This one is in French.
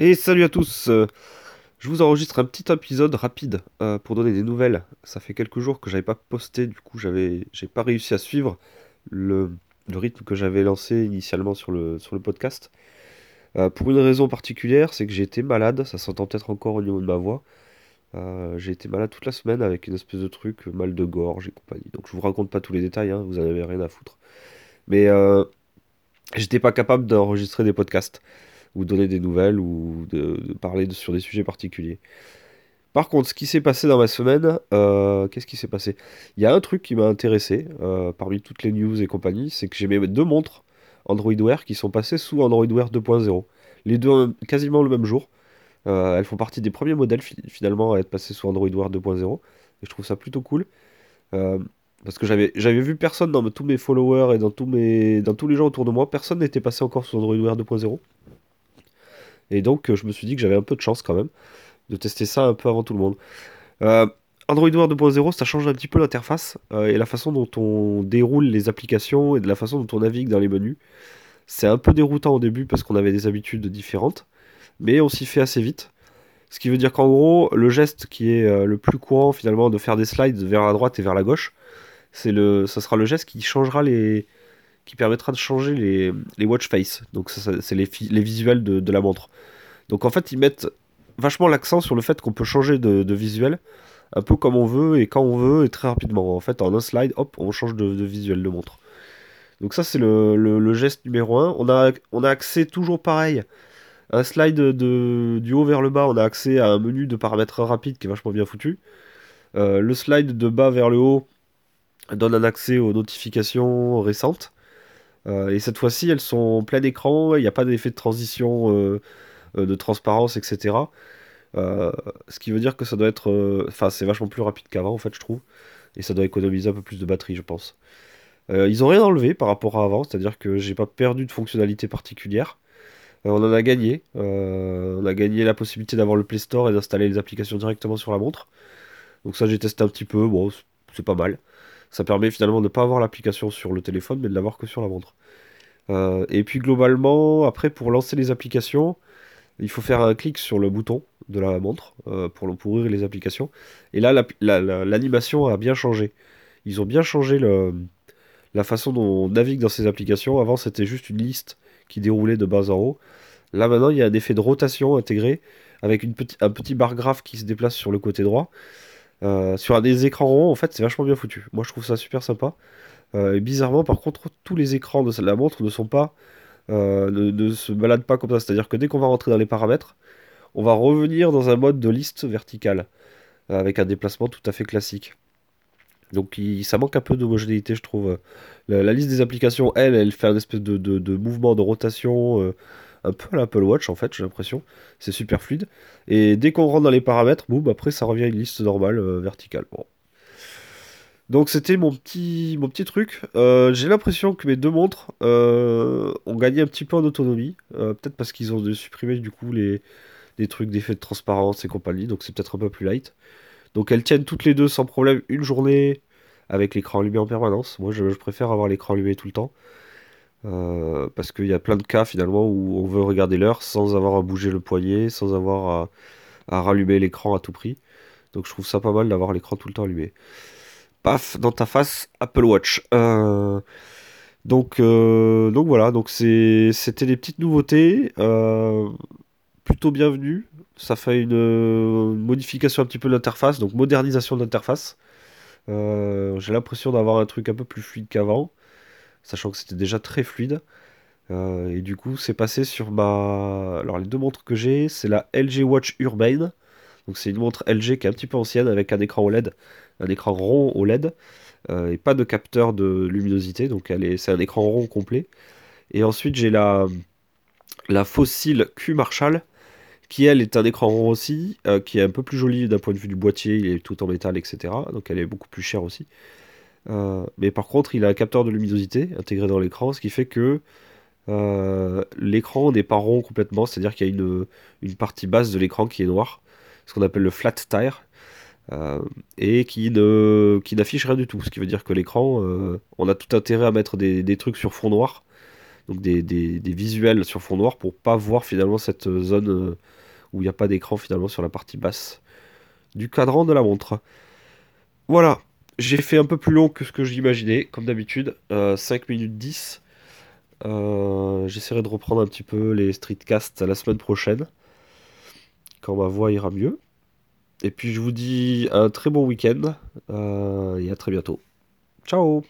Et salut à tous euh, Je vous enregistre un petit épisode rapide euh, pour donner des nouvelles. Ça fait quelques jours que j'avais pas posté, du coup j'avais j'ai pas réussi à suivre le, rythme que j'avais lancé initialement sur le, sur le podcast. Euh, pour une raison particulière, c'est que j'ai été malade, ça s'entend peut-être encore au niveau de ma voix. j'ai été malade toute la semaine avec une espèce de truc, mal de gorge et compagnie. Donc je vous raconte pas tous les détails, hein, vous en avez rien à foutre. Mais j'étais pas capable d'enregistrer des podcasts donner des nouvelles ou de, parler sur des sujets particuliers. Par contre, ce qui s'est passé dans ma semaine, euh, qu'est-ce qui s'est passé? Il y a un truc qui m'a intéressé euh, parmi toutes les news et compagnie, c'est que j'ai mes deux montres Android Wear qui sont passées sous Android Wear 2.0. Les deux quasiment le même jour. Euh, elles font partie des premiers modèles finalement à être passés sous Android Wear 2.0. Et je trouve ça plutôt cool. parce que j'avais, j'avais vu personne dans tous mes followers et dans tous, mes, dans tous les gens autour de moi, personne n'était passé encore sous Android Wear 2.0. Et donc, euh, je me suis dit que j'avais un peu de chance quand même de tester ça un peu avant tout le monde. Euh, Android Wear 2.0, ça change un petit peu l'interface euh, et la façon dont on déroule les applications et de la façon dont on navigue dans les menus. C'est un peu déroutant au début parce qu'on avait des habitudes différentes, mais on s'y fait assez vite. Ce qui veut dire qu'en gros, le geste qui est le plus courant finalement de faire des slides vers la droite et vers la gauche, c'est le, ça sera le geste qui changera les, qui permettra de changer les, les watch face. Donc c'est les, les, visuels de, la montre. Donc en fait ils mettent vachement l'accent sur le fait qu'on peut changer de, visuel un peu comme on veut et quand on veut et très rapidement. En fait en un slide, hop, on change de, visuel de montre. Donc ça c'est le, le, geste numéro 1. On a, on a accès toujours pareil. Un slide de, du haut vers le bas, on a accès à un menu de paramètres rapides qui est vachement bien foutu. Euh, le slide de bas vers le haut donne un accès aux notifications récentes. Euh, et cette fois-ci, elles sont plein écran, il n'y a pas d'effet de transition, euh, euh, de transparence, etc. ce qui veut dire que ça doit être. Enfin, c'est vachement plus rapide qu'avant, en fait, je trouve. Et ça doit économiser un peu plus de batterie, je pense. ils ont rien enlevé par rapport à avant, c'est-à-dire que j'ai pas perdu de fonctionnalité particulière. on en a gagné. on a gagné la possibilité d'avoir le Play Store et d'installer les applications directement sur la montre. Donc ça, j'ai testé un petit peu. Bon, c'est pas mal. Ça permet finalement de ne pas avoir l'application sur le téléphone, mais de l'avoir que sur la montre. Euh, et puis globalement, après, pour lancer les applications, il faut faire un clic sur le bouton de la montre euh, pour, ouvrir les applications. Et là, l'animation a bien changé. Ils ont bien changé la façon dont on navigue dans ces applications. Avant, c'était juste une liste qui déroulait de bas en haut. Là, maintenant, il y a un effet de rotation intégré avec un petit bar graphe qui se déplace sur le côté droit. Euh, sur des écrans ronds, en fait, c'est vachement bien foutu. Moi, je trouve ça super sympa. Euh, bizarrement, par contre, tous les écrans de la montre ne sont pas, euh, ne, se baladent pas comme ça. C'est-à-dire que dès qu'on va rentrer dans les paramètres, on va revenir dans un mode de liste verticale, avec un déplacement tout à fait classique. Donc ça manque un peu d'homogénéité, je trouve. La, liste des applications, elle, elle fait un espèce de mouvement de rotation un peu à l'Apple Watch en fait, j'ai l'impression. C'est super fluide. Et dès qu'on rentre dans les paramètres, boum, après ça revient à une liste normale euh, verticale. Donc c'était mon petit, mon petit truc. Euh, j'ai l'impression que mes deux montres euh, ont gagné un petit peu en autonomie. peut-être parce qu'ils ont supprimé du coup les, trucs d'effet de transparence et compagnie. Donc c'est peut-être un peu plus light. Donc elles tiennent toutes les deux sans problème une journée avec l'écran allumé en permanence. Moi je préfère avoir l'écran allumé tout le temps. Euh, parce qu'il y a plein de cas finalement où on veut regarder l'heure sans avoir à bouger le poignet, sans avoir à, rallumer l'écran à tout prix. Donc je trouve ça pas mal d'avoir l'écran tout le temps allumé. Paf, dans ta face, Apple Watch. Euh, donc, euh, donc voilà, donc c'était des petites nouveautés, plutôt bienvenues. Ça fait une, modification un petit peu de l'interface, donc modernisation de l'interface. J'ai l'impression d'avoir un truc un peu plus fluide qu'avant sachant que c'était déjà très fluide. Euh, et du coup, c'est passé sur ma. Alors, les deux montres que j'ai, c'est la LG Watch Urbane. Donc, c'est une montre LG qui est un petit peu ancienne avec un écran OLED, un écran rond OLED, euh, et pas de capteur de luminosité. Donc, elle est... c'est un écran rond complet. Et ensuite, j'ai la, la Fossil Q Marshall, qui elle est un écran rond aussi, euh, qui est un peu plus joli d'un point de vue du boîtier, il est tout en métal, etc. Donc, elle est beaucoup plus chère aussi. Euh, mais par contre, il a un capteur de luminosité intégré dans l'écran, ce qui fait que euh, l'écran n'est pas rond complètement, c'est-à-dire qu'il y a une, une, partie basse de l'écran qui est noire, ce qu'on appelle le flat tire, euh, et qui, ne, qui n'affiche rien du tout. Ce qui veut dire que l'écran, on a tout intérêt à mettre des, des, trucs sur fond noir. donc des, des- des visuels sur fond noir pour pas voir finalement cette zone où il n'y a pas d'écran finalement sur la partie basse du cadran de la montre. Voilà, j'ai fait un peu plus long que ce que j'imaginais, comme d'habitude, euh, 5 minutes 10. Euh, j'essaierai de reprendre un petit peu les streetcasts la semaine prochaine, quand ma voix ira mieux. Et puis je vous dis un très bon week-end euh, et à très bientôt. Ciao